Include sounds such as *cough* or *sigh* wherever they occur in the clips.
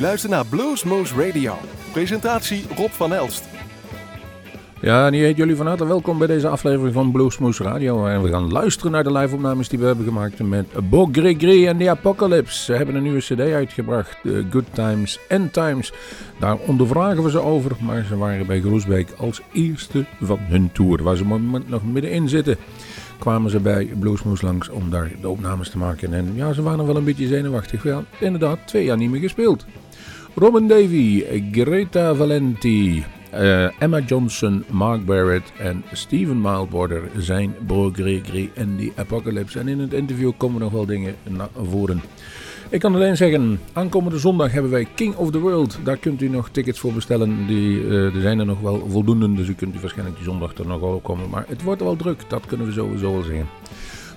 luistert naar Bluesmoose Radio. Presentatie Rob van Elst. Ja, hier heet jullie van harte welkom bij deze aflevering van Bluesmoose Radio. En we gaan luisteren naar de live-opnames die we hebben gemaakt met Bo Gregory en The Apocalypse. Ze hebben een nieuwe cd uitgebracht, The Good Times and Times. Daar ondervragen we ze over, maar ze waren bij Groesbeek als eerste van hun tour, waar ze moment nog middenin zitten kwamen ze bij Bluesmoose langs om daar de opnames te maken. En ja, ze waren wel een beetje zenuwachtig. Ja, inderdaad, twee jaar niet meer gespeeld. Robin Davy, Greta Valenti, uh, Emma Johnson, Mark Barrett en Steven Mildborder zijn Bro Gregory en The Apocalypse. En in het interview komen nog wel dingen naar voren. Ik kan alleen zeggen, aankomende zondag hebben wij King of the World. Daar kunt u nog tickets voor bestellen. Die, uh, er zijn er nog wel voldoende, dus u kunt u waarschijnlijk die zondag er nog wel komen. Maar het wordt wel druk, dat kunnen we sowieso wel zeggen.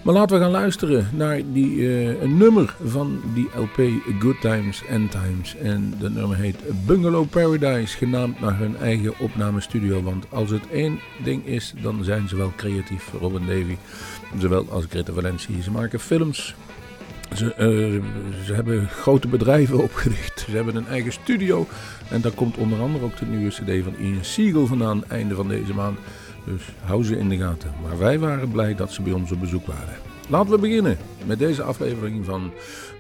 Maar laten we gaan luisteren naar die, uh, een nummer van die LP Good Times and Times. En dat nummer heet Bungalow Paradise, genaamd naar hun eigen opnamestudio. Want als het één ding is, dan zijn ze wel creatief, Robin Davy. Zowel als Greta Valenci. Ze maken films, ze, uh, ze, hebben grote bedrijven *laughs* opgericht. Ze hebben een eigen studio. En daar komt onder andere ook de nieuwe CD van Ian Siegel vandaan, einde van deze maand. Dus hou ze in de gaten. Maar wij waren blij dat ze bij ons op bezoek waren. Laten we beginnen met deze aflevering van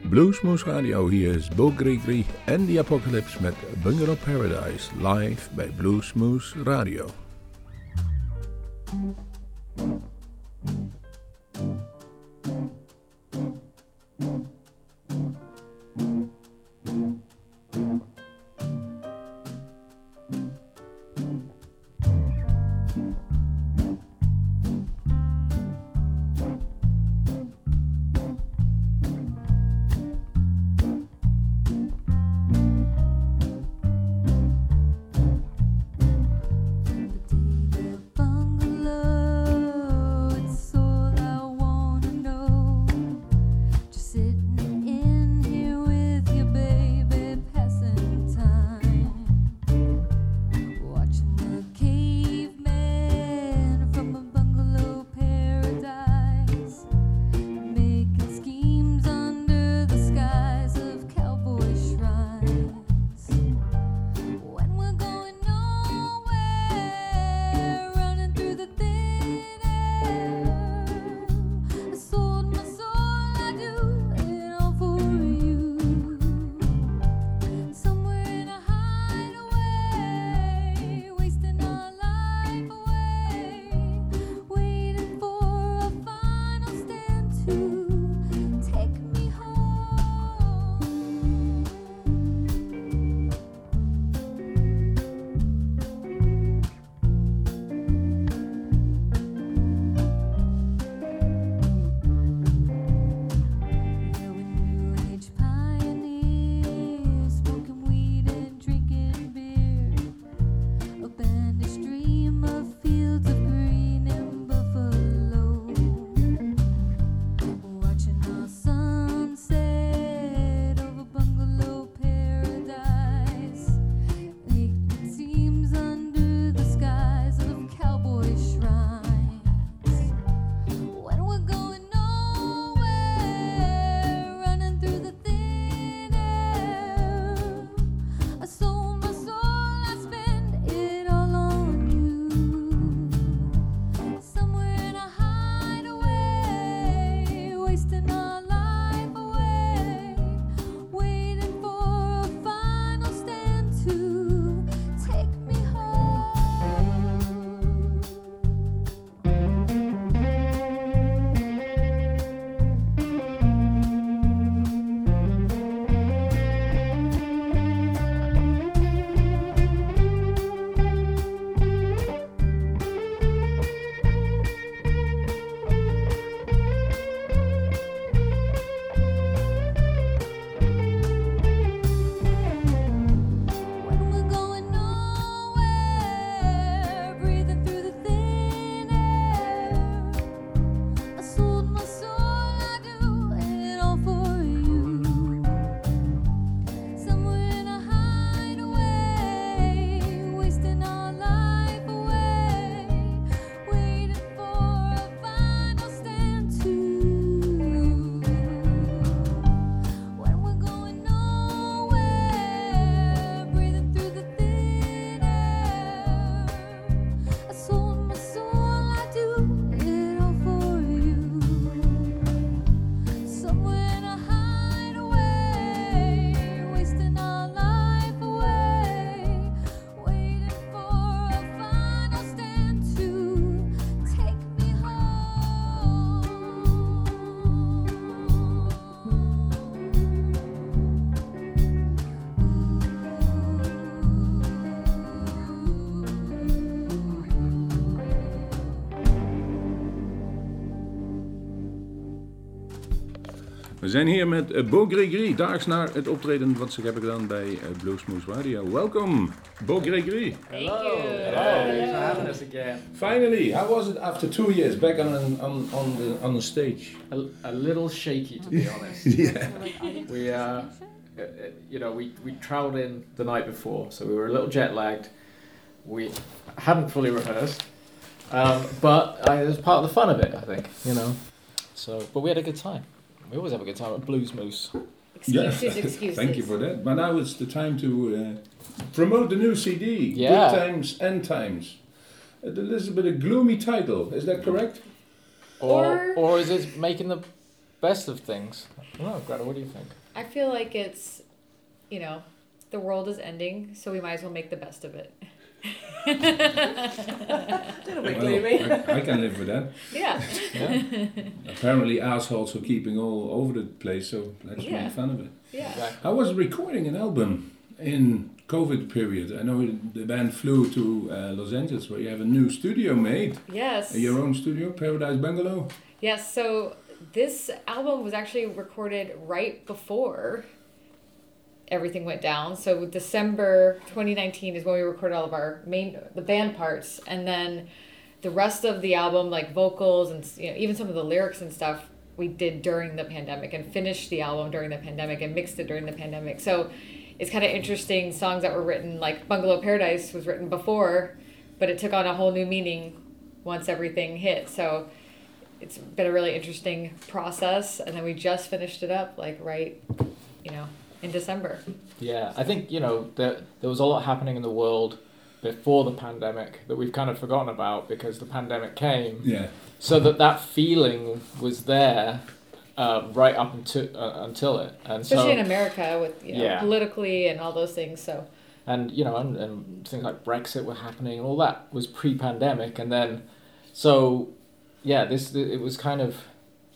Bluesmoose Radio. Hier is Bo Gregory en The Apocalypse met Bungalow Paradise live bij Bluesmoose Radio. Zijn hier met uh, Bo Gregory, daags na het optreden wat ze hebben gedaan bij uh, Bluesmoose Radio. Welkom, Bo Gregory. Thank you. Hello. Thanks for having us again. Finally, how was it after two years back on on on the on the stage? A, a little shaky, to be *laughs* honest. yeah. We uh, uh, you know, we we travelled in the night before, so we were a little jet lagged. We hadn't fully rehearsed, um, but it was part of the fun of it, I think. You know. So, but we had a good time. We always have a good time at Blues Moose. Excuses, yeah. excuses. Thank you for that. But now it's the time to uh, promote the new CD. Yeah. Good times, end times. A little bit of gloomy title. Is that correct? Or, or, or is it making the best of things? I don't know, Greta. What do you think? I feel like it's, you know, the world is ending, so we might as well make the best of it. Well, I, I, can live with that. *laughs* Yeah. yeah. Apparently, assholes are keeping all over the place, so let's yeah. make fun of it. Yeah. Exactly. I was recording an album in COVID period. I know the band flew to uh, Los Angeles, where you have a new studio made. Yes. Your own studio, Paradise Bungalow. Yes. So this album was actually recorded right before everything went down. So December 2019 is when we recorded all of our main the band parts and then the rest of the album like vocals and you know even some of the lyrics and stuff we did during the pandemic and finished the album during the pandemic and mixed it during the pandemic. So it's kind of interesting songs that were written like Bungalow Paradise was written before but it took on a whole new meaning once everything hit. So it's been a really interesting process and then we just finished it up like right you know in December. Yeah, I think you know there there was a lot happening in the world before the pandemic that we've kind of forgotten about because the pandemic came. Yeah. So that that feeling was there uh, right up until uh, until it, and especially so, in America with you know yeah. politically and all those things. So. And you know, and, and things like Brexit were happening, and all that was pre-pandemic, and then, so, yeah, this it was kind of,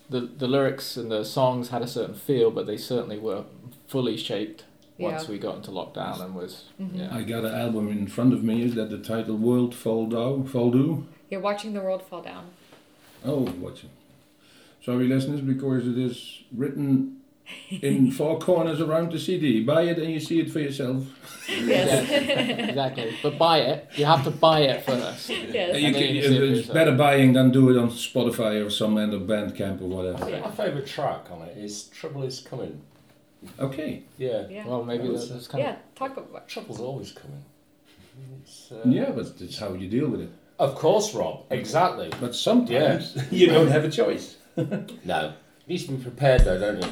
the the lyrics and the songs had a certain feel, but they certainly were fully shaped once yeah. we got into lockdown and was mm-hmm. yeah. I got an album in front of me. Is that the title World Fall Down? Fall Do? You're watching the world fall down. Oh, watching. Sorry, listeners, because it is written in *laughs* four corners around the CD. Buy it and you see it for yourself. *laughs* Yes. yeah, exactly. But buy it. You have to buy it first. *laughs* Yes. You can, it's better buying than do it on Spotify or some end of Bandcamp or whatever. Yeah. My favourite track on it is Trouble Is Coming. Okay. Yeah. yeah. Well, maybe that's, that's kind yeah. of. Talk about trouble's always coming. Uh, yeah, but it's how you deal with it. Of course, Rob. Exactly. But sometimes yeah. you don't have a choice. *laughs* no. You need to be prepared, though, don't you?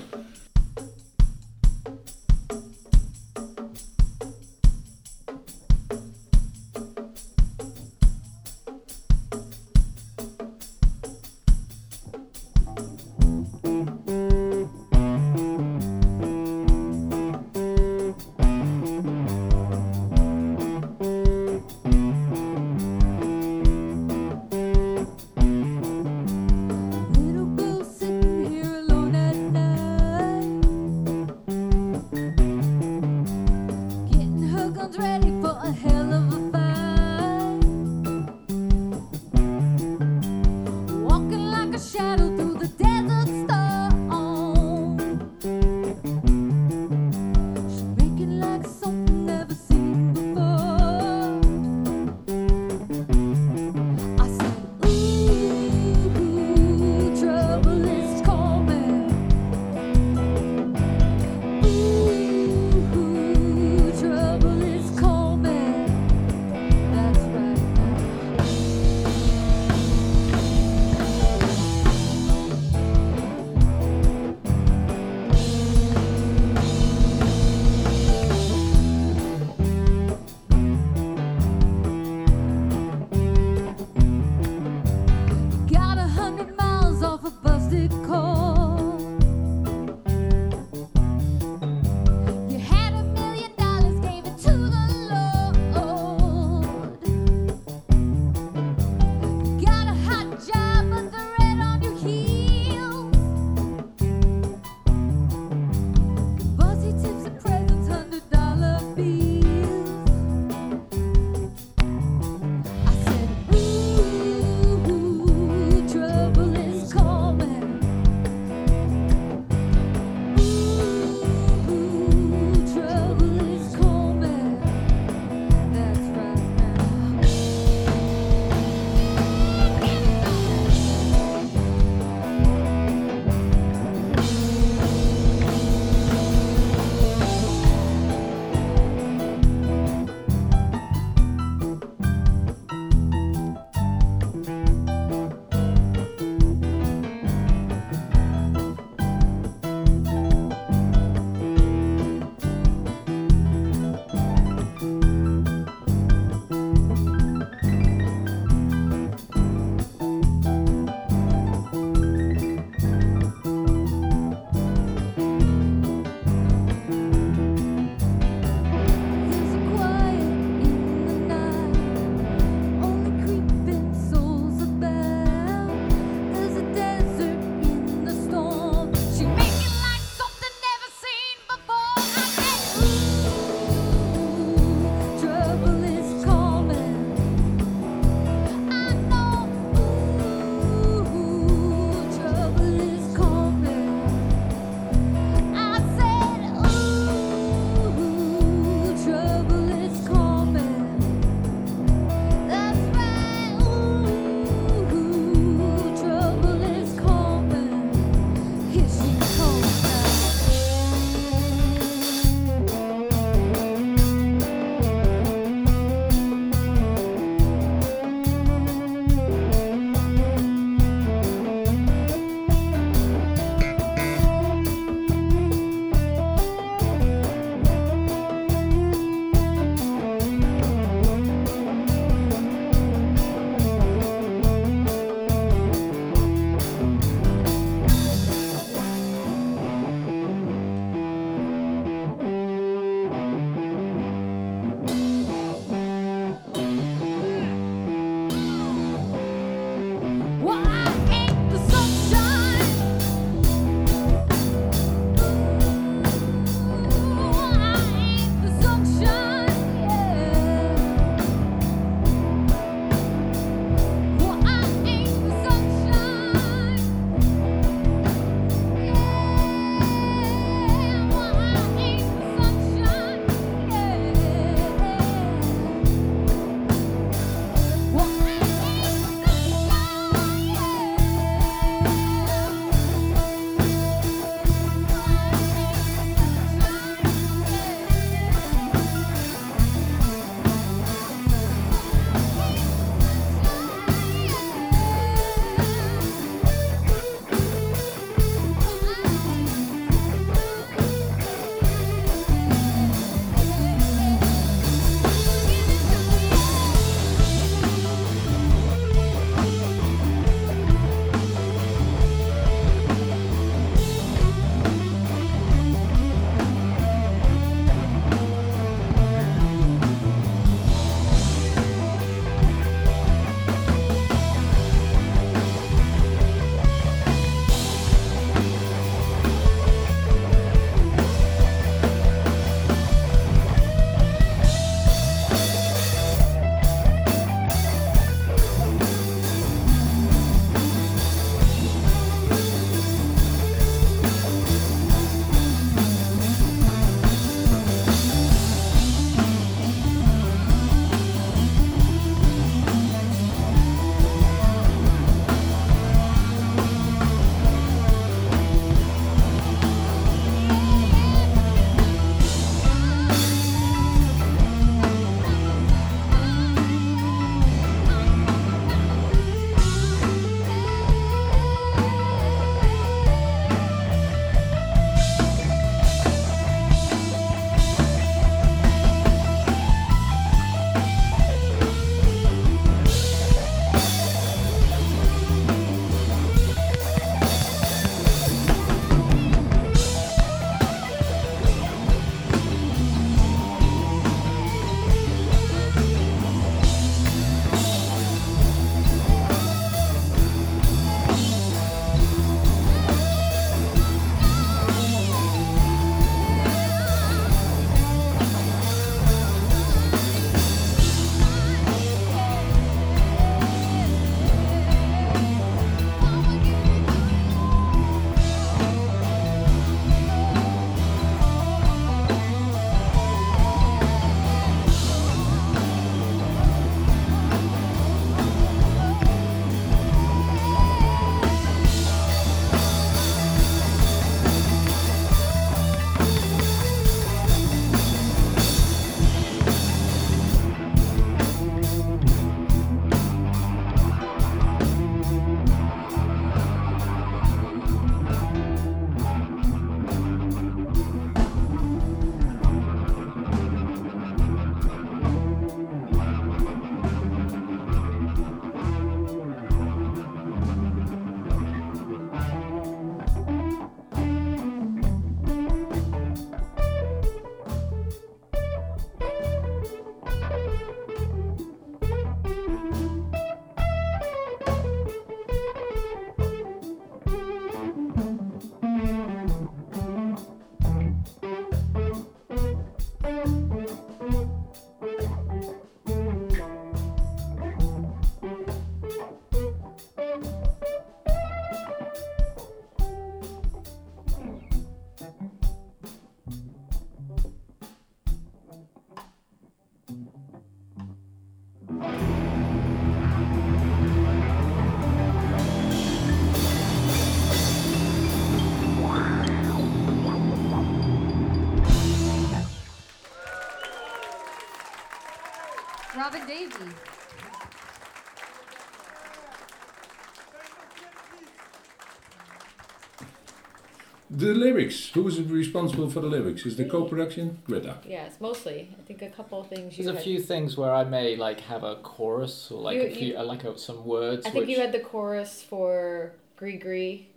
The lyrics. Who is responsible for the lyrics? Is the co-production Greta? Yes, mostly. I think a couple of things you There's a had- few things where I may like have a chorus or like You- a few, you- uh, like a, some words. I think which, you had the chorus for Gree Gree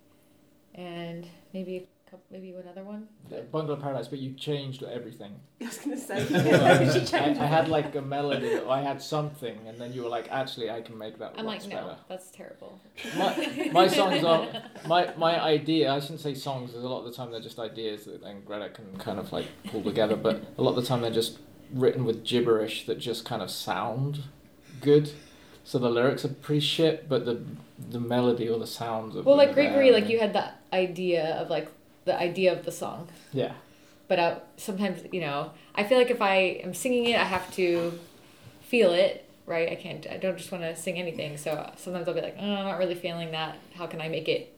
and maybe a couple, maybe another one. uh, Bungalow Paradise, but you changed everything. *laughs* I was gonna say. *laughs* I, *laughs* I had like a melody, or I had something, and then you were like, actually, I can make that I'm lots like, no, better. that's terrible. My, my songs are my my idea. I shouldn't say songs, because a lot of the time they're just ideas that then Greta can kind of like pull together. But a lot of the time they're just written with gibberish that just kind of sound good. So the lyrics are pretty shit, but the the melody or the sounds of Well, like Gregory, there. Like you had the idea of like the idea of the song. Yeah. But I, sometimes, you know, I feel like if I am singing it, I have to feel it, right? I can't, I don't just want to sing anything. So sometimes I'll be like, oh, I'm not really feeling that. How can I make it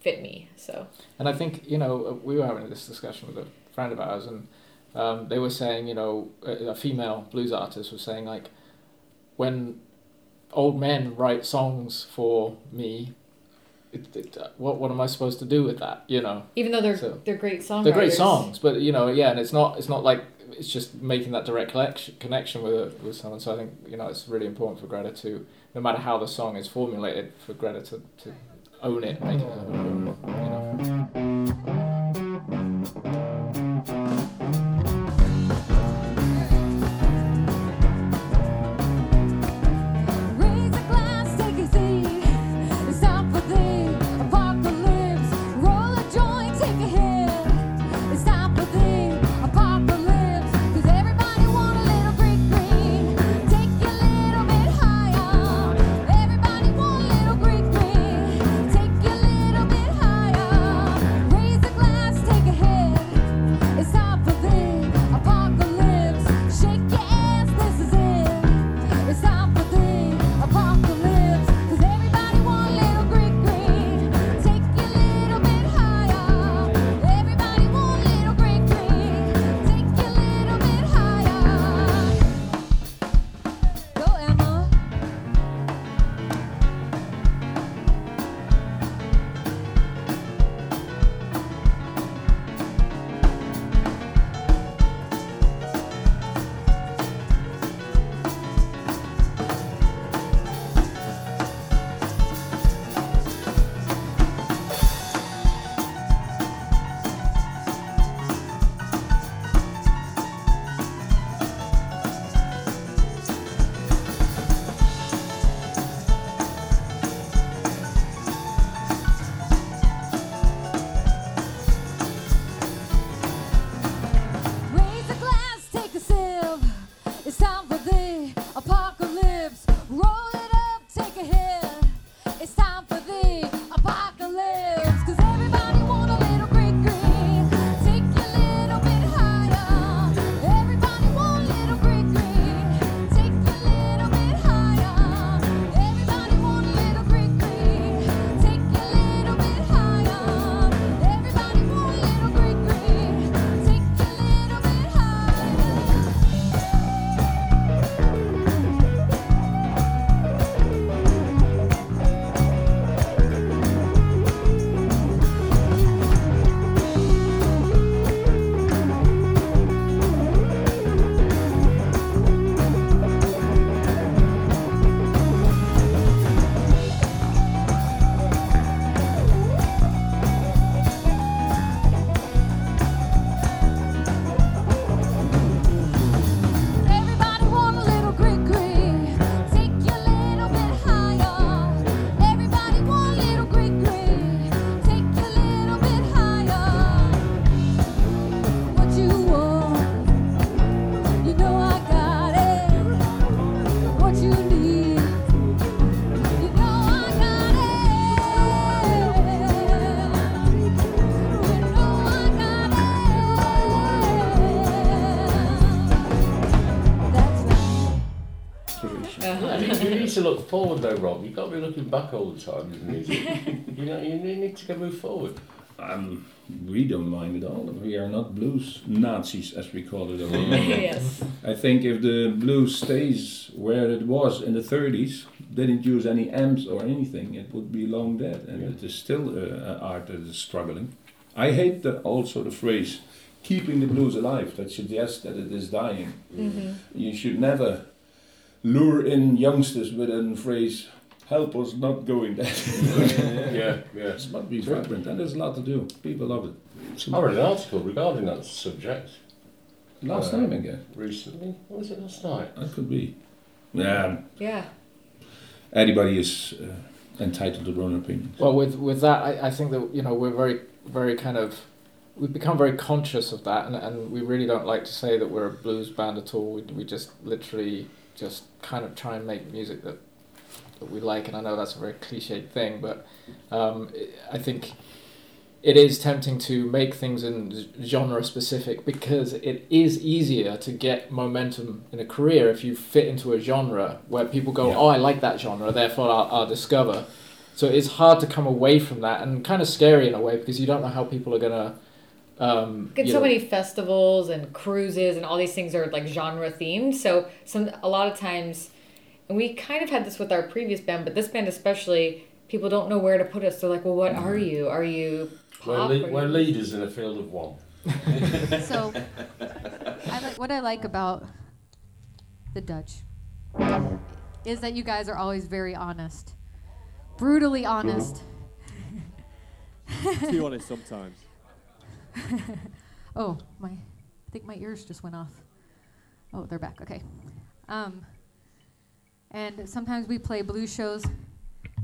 fit me? So, And I think you know we were having this discussion with a friend of ours, and um, they were saying you know a, a female blues artist was saying like when old men write songs for me, it, it, uh, what what am I supposed to do with that? You know, even though they're, So- they're great songs. they're great songs, but you know yeah, and it's not it's not like it's just making that direct connection connection with with someone. So I think you know it's really important for Greta to no matter how the song is formulated for Greta to, to own it, make it her own, you know. Forward though, Rob. You've got to be looking back all the time with *laughs* music. you know, you need to go move forward. um, we don't mind at all. We are not blues Nazis, as we call it. *laughs* yes. I think if the blues stays where it was in the 30s, didn't use any amps or anything, it would be long dead. And Yeah. it is still uh, an art that is struggling. I hate the, also the phrase keeping the blues alive that suggests that it is dying. hmm You should never lure in youngsters with a phrase, help us not going dead. *laughs* yeah, yeah. it must be vibrant and there's a lot to do. People love it. It's I read an article regarding that subject last Uh, time again. recently. What was it last night? That could be. Yeah, Yeah. anybody is uh, entitled to their own opinions. Well, with with that, I, I think that you know we're very very kind of we've become very conscious of that, and, and we really don't like to say that we're a blues band at all. We, we just literally just kind of try and make music that that we like, and I know that's a very cliched thing, but um, I think it is tempting to make things in genre specific because it is easier to get momentum in a career if you fit into a genre where people go, Yeah. oh, I like that genre, therefore I'll, I'll discover. So it's hard to come away from that and kind of scary in a way because you don't know how people are gonna. Um, Get so know- many festivals and cruises and all these things are like genre themed. So some a lot of times, and we kind of had this with our previous band, but this band especially, people don't know where to put us. They're like, "Well, what are you? Are you We're, pop? le- Are we're you-" leaders in a field of one. So, I like, what I like about the Dutch is that you guys are always very honest, brutally honest. Too honest sometimes. *laughs* Oh, my, I think my ears just went off. Oh, they're back. Okay. Um, and sometimes we play blues shows,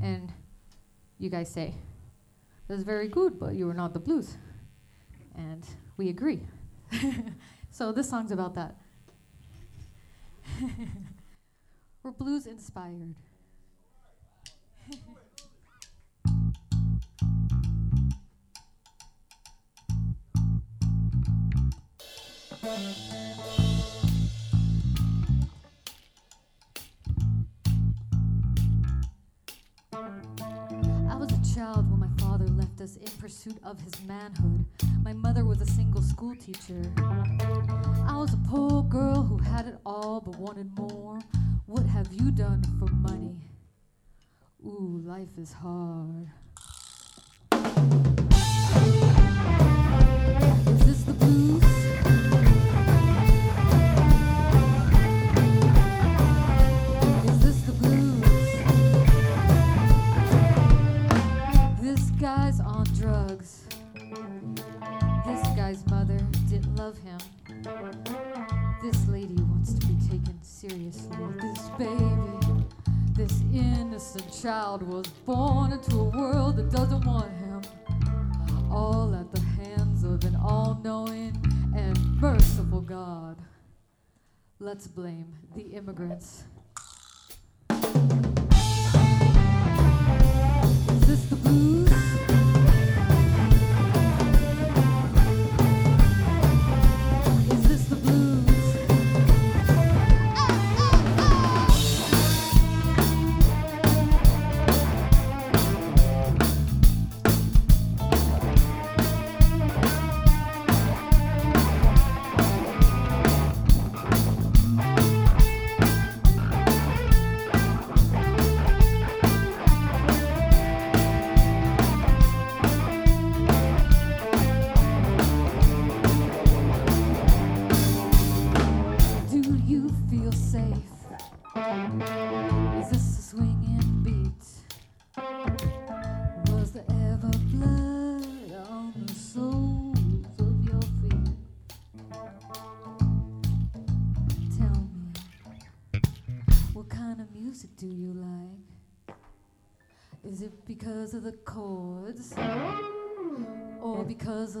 and you guys say, "That's very good, but you are not the blues," and we agree. *laughs* so this song's about that. *laughs* We're blues inspired. I was a child when my father left us in pursuit of his manhood. My mother was a single school teacher. I was a poor girl who had it all but wanted more. What have you done for money? Ooh, life is hard. Is this the blues? Child was born into a world that doesn't want him. All at the hands of an all knowing and merciful God. Let's blame the immigrants.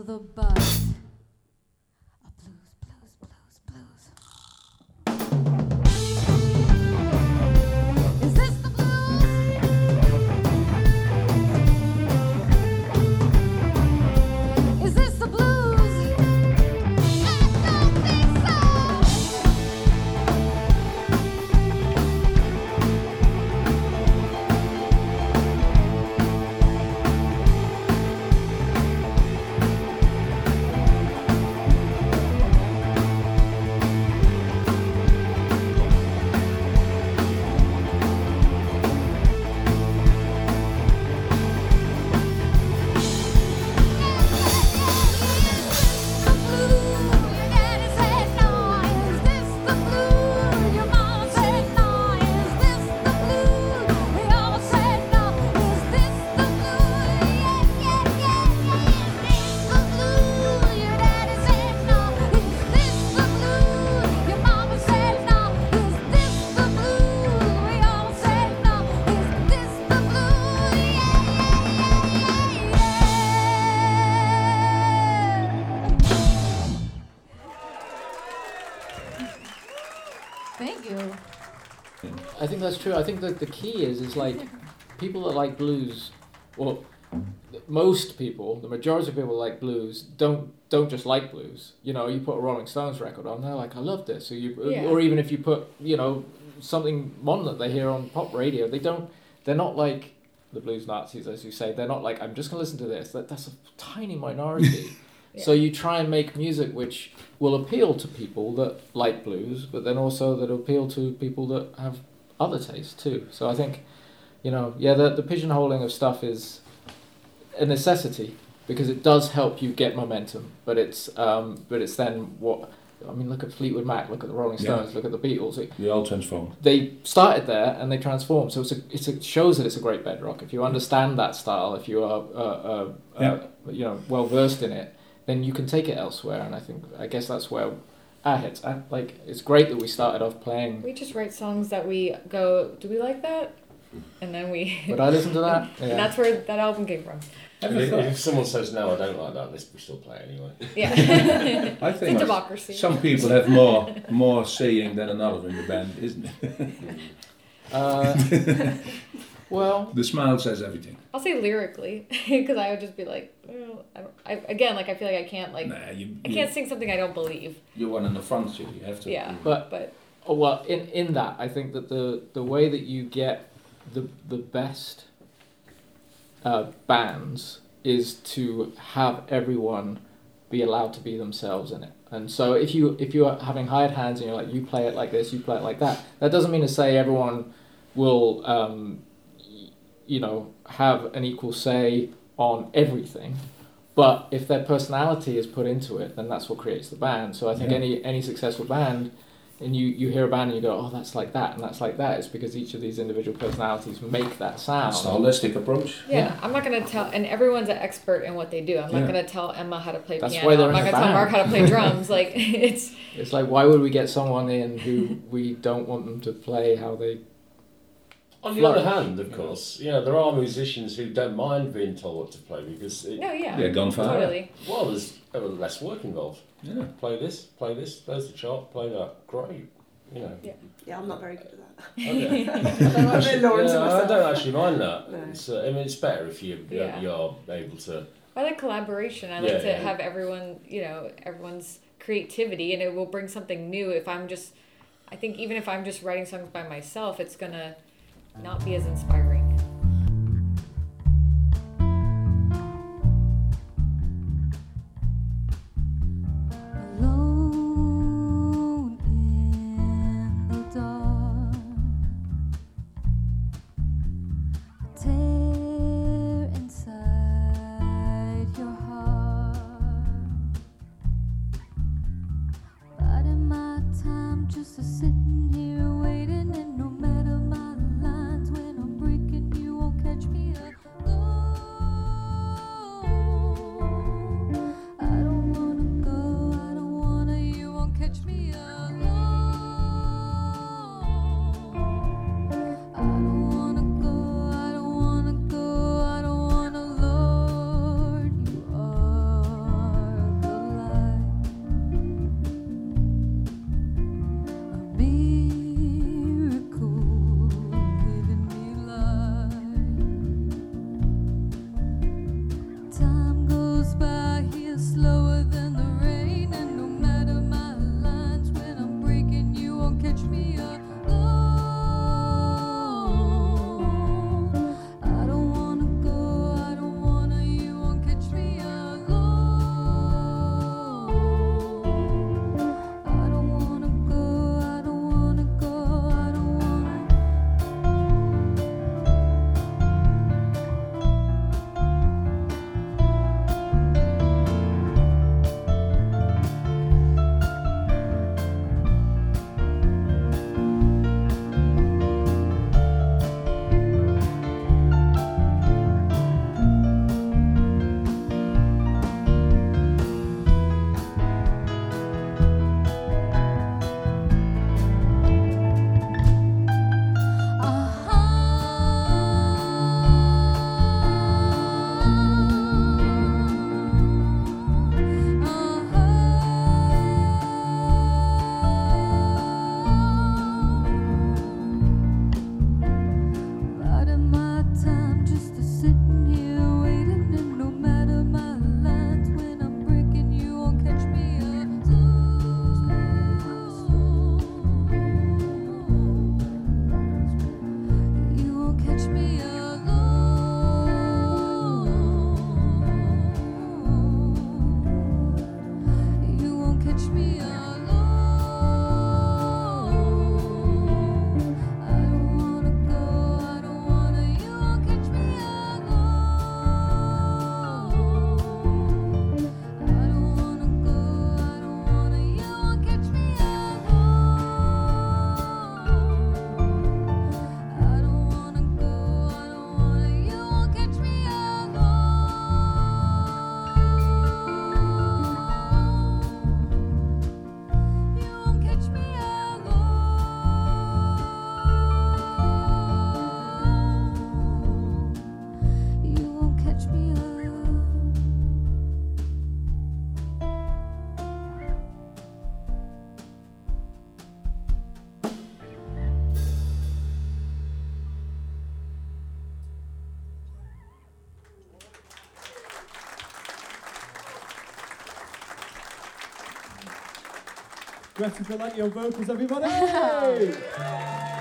The bite? That's true. I think that the key is is like people that like blues, well, most people, the majority of people like blues don't don't just like blues. You know, you put a Rolling Stones record on, they're like, I love this. Or you, uh, Yeah. or even if you put, you know, something modern that they hear on pop radio, they don't. They're not like the blues Nazis, as you say. They're not like I'm just gonna listen to this. That that's a tiny minority. *laughs* So you try and make music which will appeal to people that like blues, but then also that appeal to people that have other tastes too. So I think, you know, yeah, the the pigeonholing of stuff is a necessity because it does help you get momentum, but it's um, but it's then what I mean. Look at Fleetwood Mac, look at the Rolling Yeah. Stones, look at the Beatles. They all transform. they started there and they transformed. So it's a, it's a, it shows that it's a great bedrock. If you understand that style, if you are uh, uh, Yeah. uh, you know well versed in it, then you can take it elsewhere. And I think I guess that's where our hits. I, like it's great that we started off playing. We just write songs that we go, do we like that? And then we. *laughs* Would I listen to that? *laughs* And Yeah. that's where that album came from. If, if someone says no, I don't like that, this we still play anyway. *laughs* Yeah. I it's think a democracy. some people have more more saying than another in the band, isn't it? Uh, well, The smile says everything. I'll say lyrically, because I would just be like, I don't, I, again, like I feel like I can't like Nah, you, I can't sing something I don't believe. you're one in the front, so you have to. Yeah, but but Oh, well, in in that, I think that the the way that you get the the best uh, bands is to have everyone be allowed to be themselves in it. And so if you if you are having hired hands and you're like you play it like this, you play it like that, that doesn't mean to say everyone will um, you know have an equal say on everything. But if their personality is put into it, then that's what creates the band. So I think Yeah. any any successful band and you, you hear a band and you go, oh, that's like that, and that's like that. It's because each of these individual personalities make that sound. It's a holistic approach. yeah, Yeah. I'm not gonna tell. And everyone's an expert in what they do. I'm Yeah. not gonna tell Emma how to play That's piano. why they're I'm not in a gonna tell Mark how to play *laughs* drums. Like *laughs* it's It's like, why would we get someone in who we don't want them to play how they. On the Flourish. other hand, of course, you know, there are musicians who don't mind being told what to play because, it, no, yeah, Yeah, gunfire. totally. well, there's uh, less work involved. Yeah. Play this, play this, there's the chart, play that. Great. You know. Yeah, I'm not very good at that. *laughs* Okay. *laughs* I'm a bit Lawrence yeah, I myself. don't actually mind that. No. It's, uh, I mean, it's better if you Yeah. you're able to. I like collaboration. I like Yeah, to yeah. have everyone, you know, everyone's creativity, and it will bring something new. If I'm just, I think even if I'm just writing songs by myself, it's gonna not be as inspiring. Greta, feel like your vocals, everybody!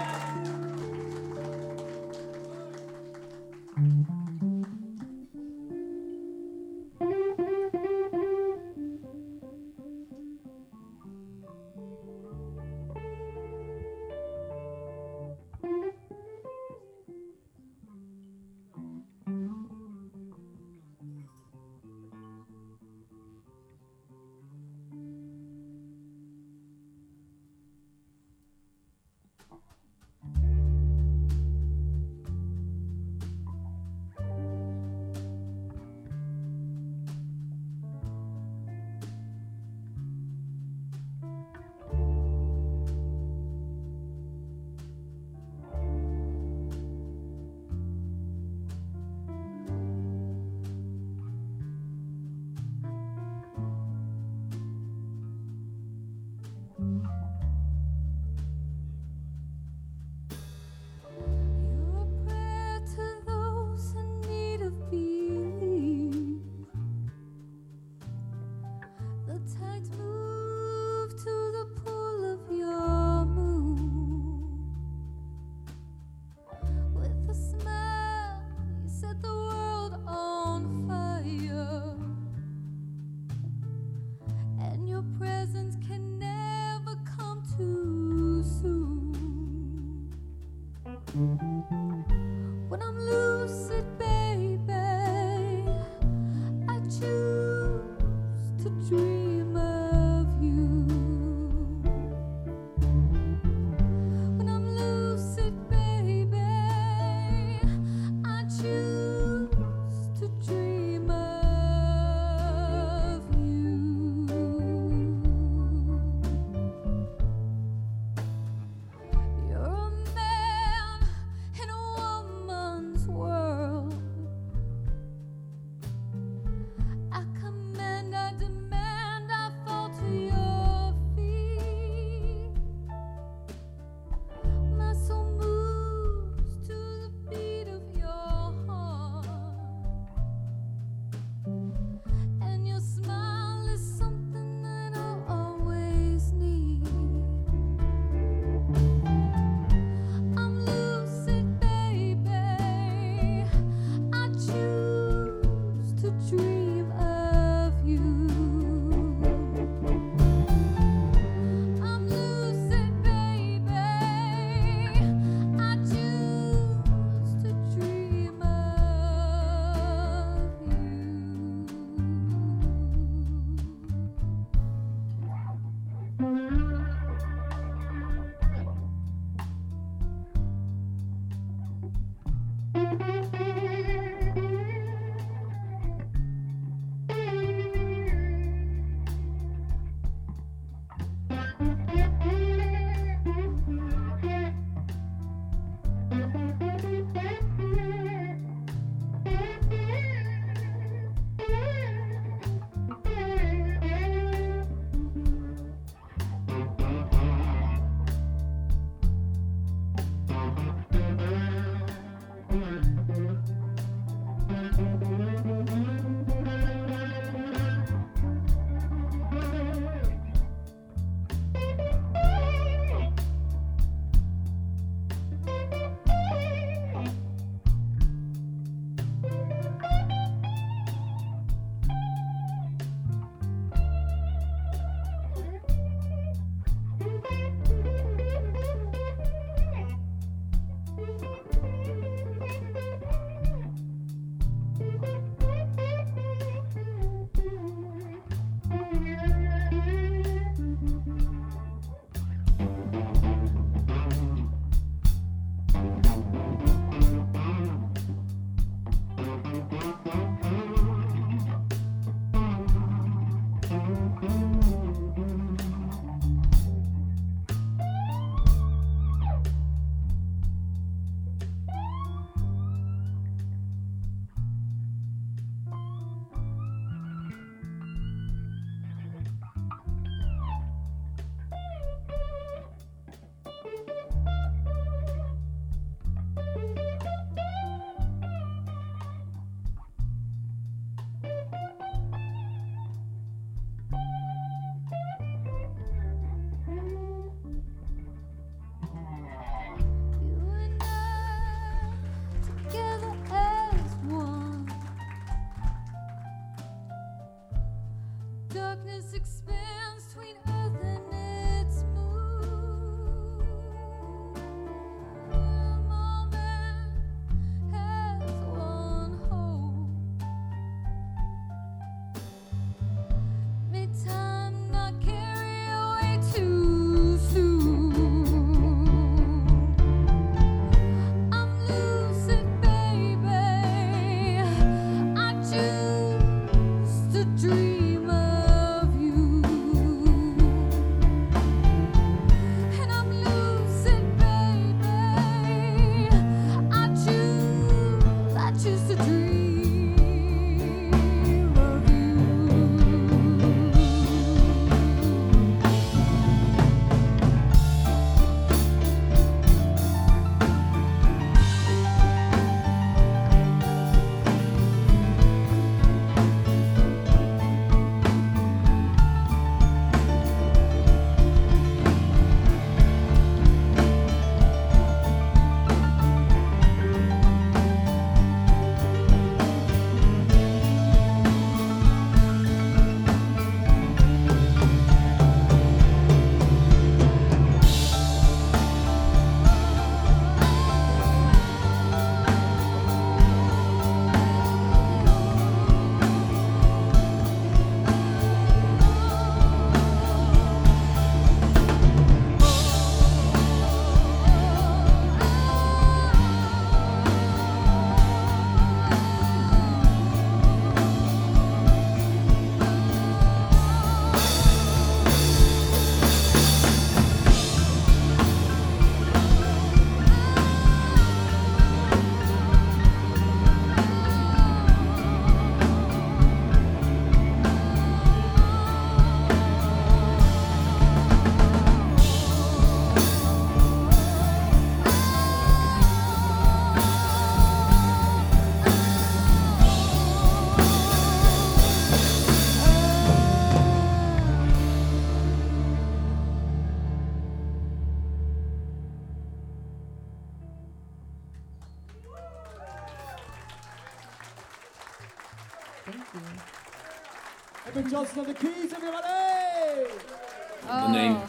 Johnson on the keys, everybody! The name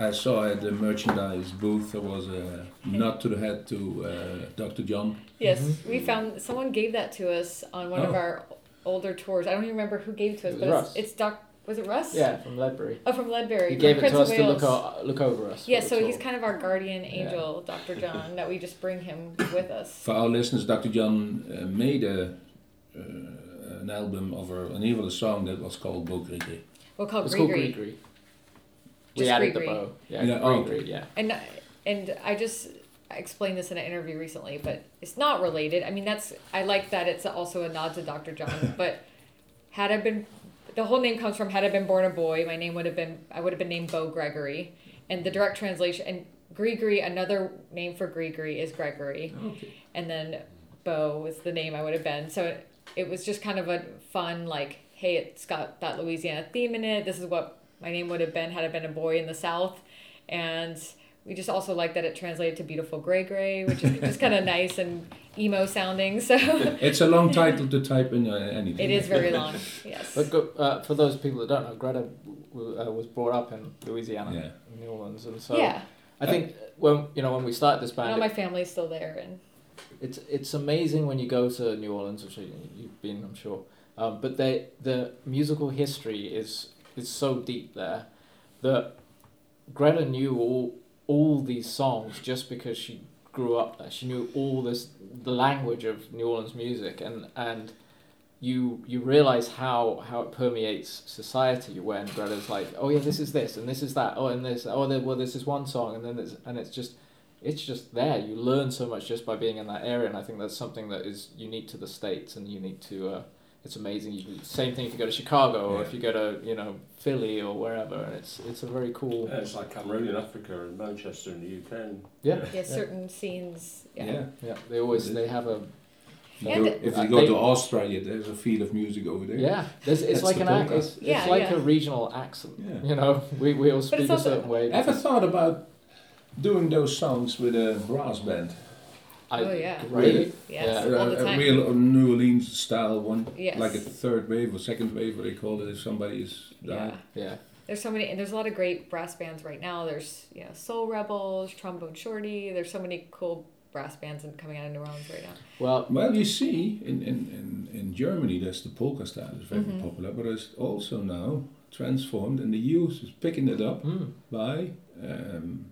I saw at the merchandise booth there was a nod to the head to uh, Dr. John. Yes, we found someone gave that to us on one of Oh. our older tours. I don't even remember who gave it to us, It but was it's, Russ. it's Doc. Was it Russ? Yeah, from Ledbury. Oh, from Ledbury. He from gave it Prince to us to look, o- look over us. Yeah, so he's kind of our guardian angel, Dr. *laughs* John, that we just bring him with us. For our listeners, Dr. John uh, made a, uh, an album of a, an evil song that was called Bo Grigri. We'll call It's called Grigri. Grigri. We Just added Grigri. the bow. Yeah, Yeah, oh, yeah. And and I just explained this in an interview recently, but it's not related. I mean, that's I like that it's also a nod to Dr. John. *laughs* but had I been, the whole name comes from had I been born a boy, my name would have been I would have been named Bo Gregory, and the direct translation and Grigri another name for Grigri is Gregory, Okay. and then Bo was the name I would have been. So it, it was just kind of a fun like, hey, it's got that Louisiana theme in it. This is what my name would have been had I been a boy in the South, and we just also like that it translated to beautiful gray gray, which is just kind of *laughs* nice and emo sounding. So It's a long *laughs* title to type in uh, anything. it is very long. *laughs* Yes. But go, uh, for those people that don't know, Greta w- uh, was brought up in Louisiana, Yeah. New Orleans, and so yeah. I think when you know when we started this And band, all my family's still there, and it's it's amazing when you go to New Orleans, which you- you've been, I'm sure. Um, but they the musical history is is so deep there that Greta knew all all these songs just because she grew up there. She knew all this the language of New Orleans music, and and you you realize how how it permeates society when Greta's like, oh yeah, this is this and this is that. Oh, and this oh well this is one song, and then there's and it's just it's just there. You learn so much just by being in that area, and I think that's something that is unique to the states and unique to. Uh, it's amazing. You, same thing if you go to Chicago or if you go to you know Philly or wherever, and it's it's a very cool. Yeah, it's like Cameroon in Africa and Manchester in the UK. And, Yeah, yeah, certain scenes. Yeah. Yeah. yeah. They always they have a If you go, if you go they- to Australia, there's a field of music over there. yeah. There's it's That's like an ac- polka. it's, it's Yeah, like yeah. a regional accent. Yeah. You know, *laughs* we we all speak a certain way. Ever thought about doing those songs with a brass band? I, Oh, yeah. Great. Yes, Yeah. all the a, a real New Orleans style one, Yes. like a third wave or second wave, what they call it if somebody is Yeah. died. Yeah. There's so many, and there's a lot of great brass bands right now. There's you know Soul Rebels, Trombone Shorty. There's so many cool brass bands in- coming out of New Orleans right now. Well, Well, you see, in, in, in, in Germany, there's the polka style is very Mhm. popular, but it's also now transformed, and the youth is picking it up mm, by um,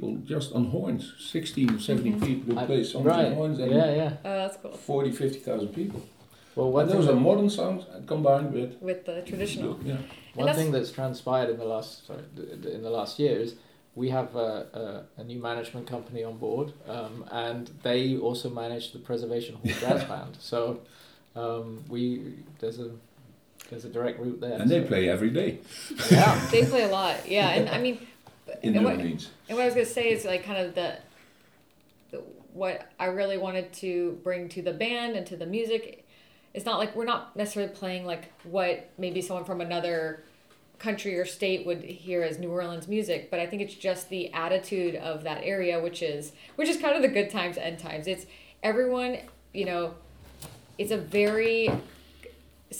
people just on horns. 16 or 17 Mhm. people who I- play songs right. on horns, and Yeah, yeah. Oh, that's cool. 40, 50,000 people. Well, one And those that- are modern songs combined with. With the traditional. Yeah. One that's- thing that's transpired in the last sorry th- th- in the last year is we have a, a, a new management company on board, um, and they also manage the Preservation Hall *laughs* Jazz Band. So um, we there's a there's a direct route there. And they play every day Yeah. They play a lot. Yeah, and I mean, in and New what, Orleans. and what I was gonna say is like kind of the, the what I really wanted to bring to the band and to the music. It's not like we're not necessarily playing like what maybe someone from another country or state would hear as New Orleans music, but I think it's just the attitude of that area, which is which is kind of the good times and times. It's everyone, you know, it's a very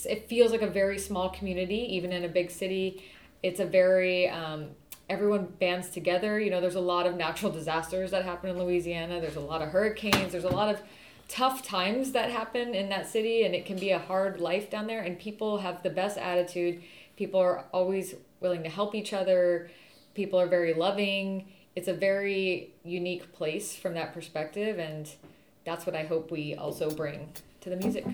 it feels like a very small community, even in a big city. It's a very um, everyone bands together. You know, there's a lot of natural disasters that happen in Louisiana. There's a lot of hurricanes. There's a lot of tough times that happen in that city, and it can be a hard life down there. And people have the best attitude. People are always willing to help each other. People are very loving. It's a very unique place from that perspective, and that's what I hope we also bring to the music.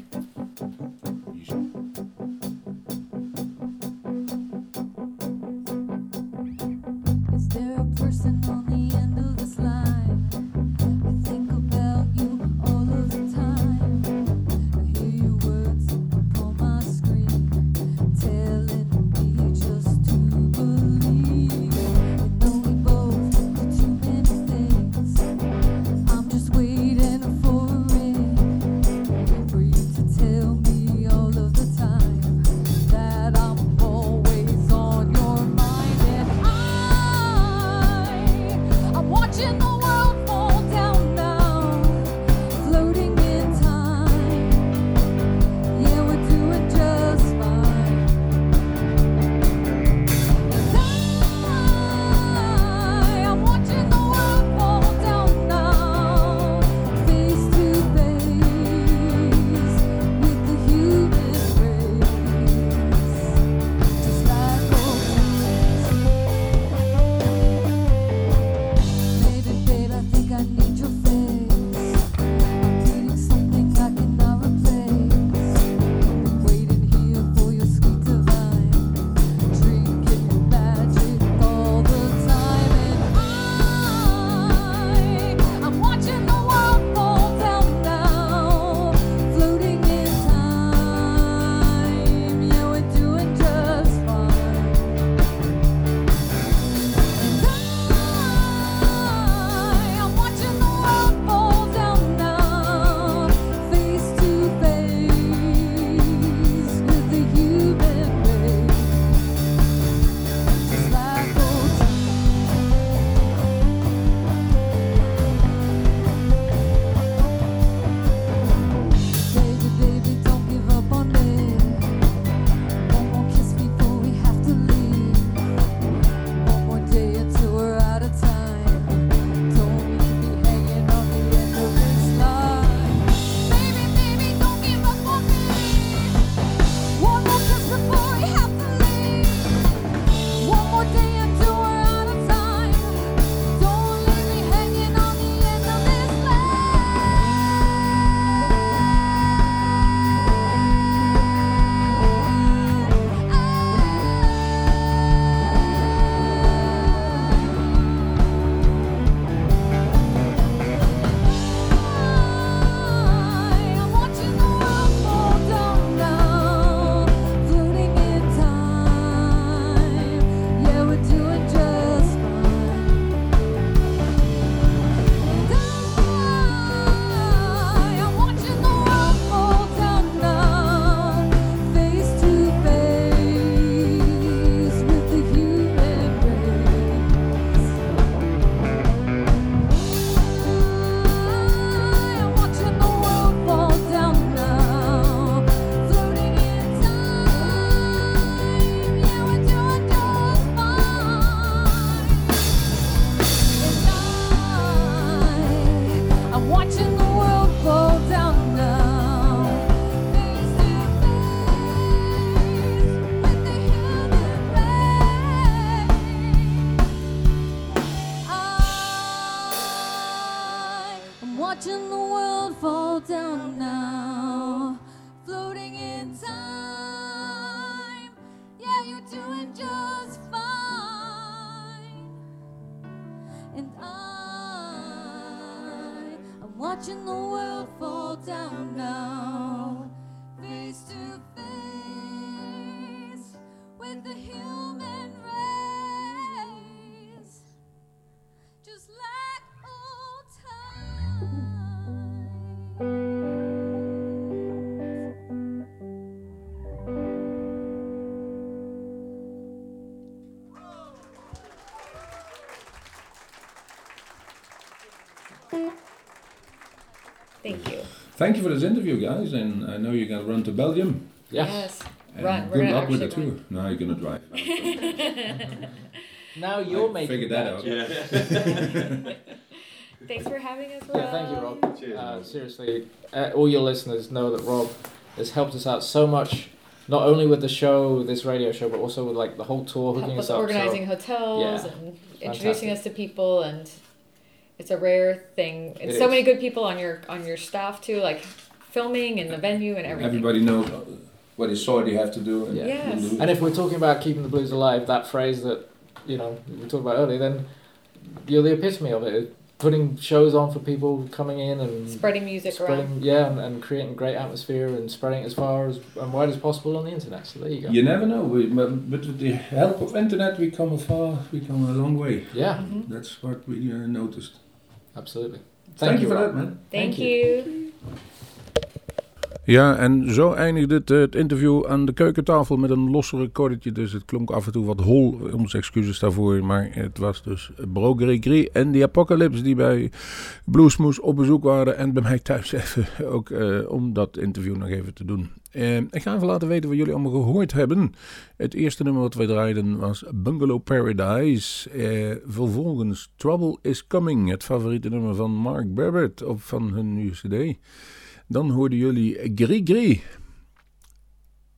Thank you. For this interview, guys, and I know you're gonna run to Belgium. Yes. And Run. We're good gonna luck with the actually tour. Now you're gonna drive. *laughs* Now you're I making figured that out. joke. *laughs* Thanks for having us, Rob. Yeah, thank you, Rob. Uh, seriously, uh, all your listeners know that Rob has helped us out so much, not only with the show, this radio show, but also with like the whole tour, hooking us us up. organizing So, hotels yeah, and introducing us to people and it's a rare thing. And It so is. many good people on your on your staff too, like filming and the venue and everything. Everybody knows what they saw they have to do. And Yeah. Yes. do. and if we're talking about keeping the blues alive, that phrase that you know we talked about earlier, then you're the epitome of it. Putting shows on for people coming in and Spreading music spreading, around. yeah, and, and creating great atmosphere and spreading it as far as and wide as possible on the internet. So there you go. You never know, we, but but with the help of internet, we come a far, we come a long way. Yeah, Mhm. That's what we uh, noticed. Absolutely. Thank, you for Rob. that, man. Thank, Thank you. Ja, en zo eindigde het, eh, het interview aan de keukentafel met een losse recordetje. Dus het klonk af en toe wat hol. Onze excuses daarvoor. Maar het was dus Bro Gregory en The Apocalypse die bij Bluesmoes op bezoek waren. En bij mij thuis even *laughs* ook eh, om dat interview nog even te doen. Eh, ik ga even laten weten wat jullie allemaal gehoord hebben. Het eerste nummer wat wij draaiden was Bungalow Paradise. Eh, vervolgens Trouble is Coming. Het favoriete nummer van Mark Barrett op van hun nieuwe cd. Dan hoorden jullie Grigri.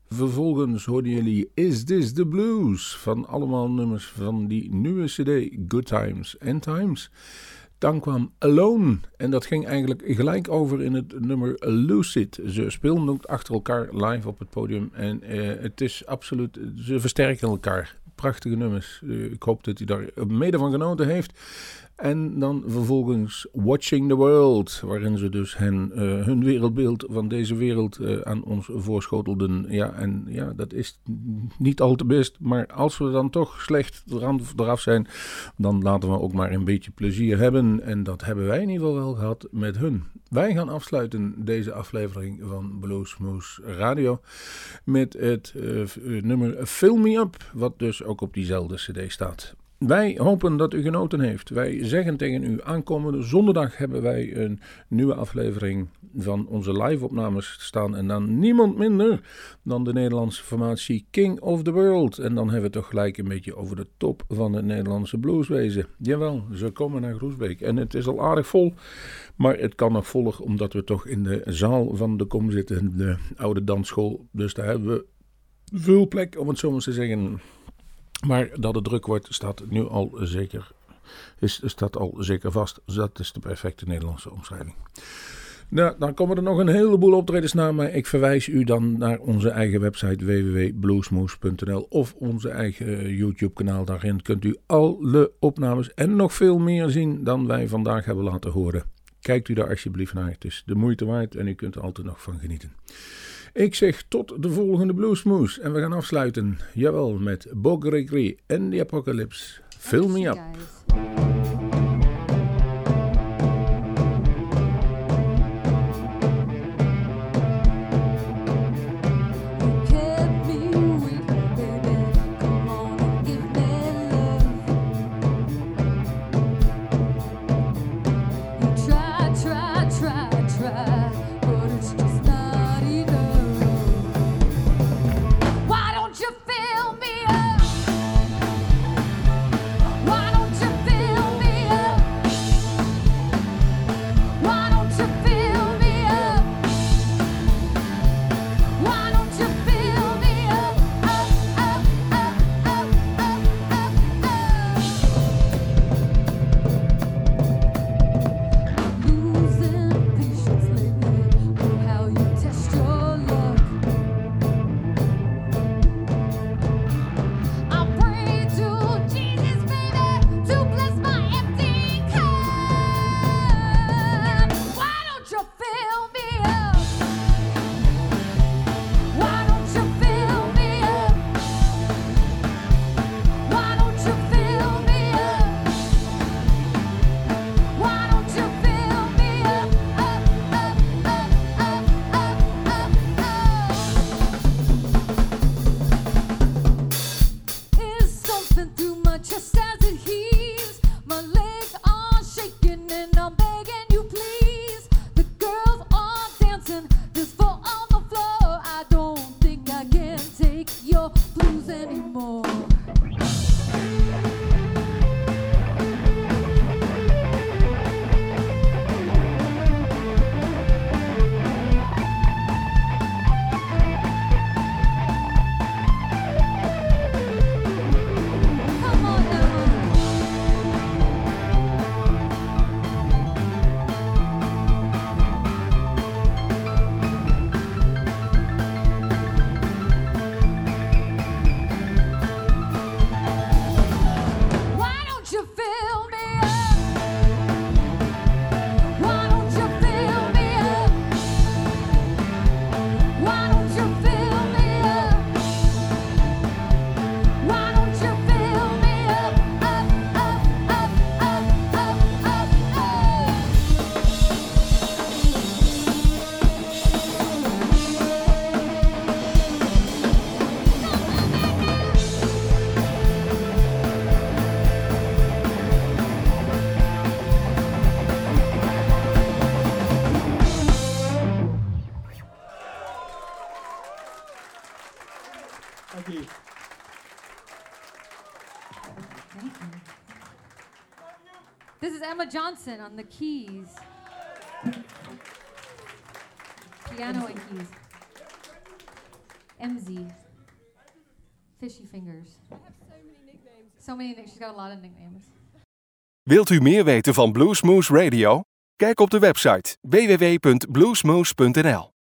Vervolgens hoorden jullie Is This The Blues? Van allemaal nummers van die nieuwe cd Good Times and Times. Dan kwam Alone en dat ging eigenlijk gelijk over in het nummer Lucid. Ze speelden ook achter elkaar live op het podium en eh, het is absoluut, ze versterken elkaar. Prachtige nummers. Eh, ik hoop dat hij daar mede van genoten heeft. En dan vervolgens Watching the World, waarin ze dus eh, hun wereldbeeld van deze wereld eh, aan ons voorschotelden. Ja, en ja, dat is niet al te best. Maar als we dan toch slecht eraf zijn, dan laten we ook maar een beetje plezier hebben. En dat hebben wij in ieder geval wel gehad met hun. Wij gaan afsluiten deze aflevering van Bluesmoose Radio met het eh, nummer Fill Me Up, wat dus ook op diezelfde cd staat. Wij hopen dat u genoten heeft. Wij zeggen tegen u, aankomende zondag hebben wij een nieuwe aflevering van onze live-opnames staan. En dan niemand minder dan de Nederlandse formatie King of the World. En dan hebben we toch gelijk een beetje over de top van het Nederlandse blueswezen. Jawel, ze komen naar Groesbeek. En het is al aardig vol, maar het kan nog volgen omdat we toch in de zaal van de kom zitten, de oude dansschool. Dus daar hebben we veel plek, om het zo maar te zeggen. Maar dat het druk wordt, staat nu al zeker, is, staat al zeker vast. Dus dat is de perfecte Nederlandse omschrijving. Nou, dan komen er nog een heleboel optredens na, maar ik verwijs u dan naar onze eigen website www.bluesmoose.nl of onze eigen YouTube-kanaal. Daarin kunt u alle opnames en nog veel meer zien dan wij vandaag hebben laten horen. Kijkt u daar alsjeblieft naar. Het is de moeite waard en u kunt er altijd nog van genieten. Ik zeg tot de volgende Bluesmoose. En we gaan afsluiten, jawel, met Bo Gregory en The Apocalypse. Fill me up. Emma Johnson on the keys. Piano and keys. MZ. Fishy fingers. So many nicknames. She's got a lot of nicknames. Wilt u meer weten van Bluesmoose Radio? Kijk op de website www.bluesmoose.nl.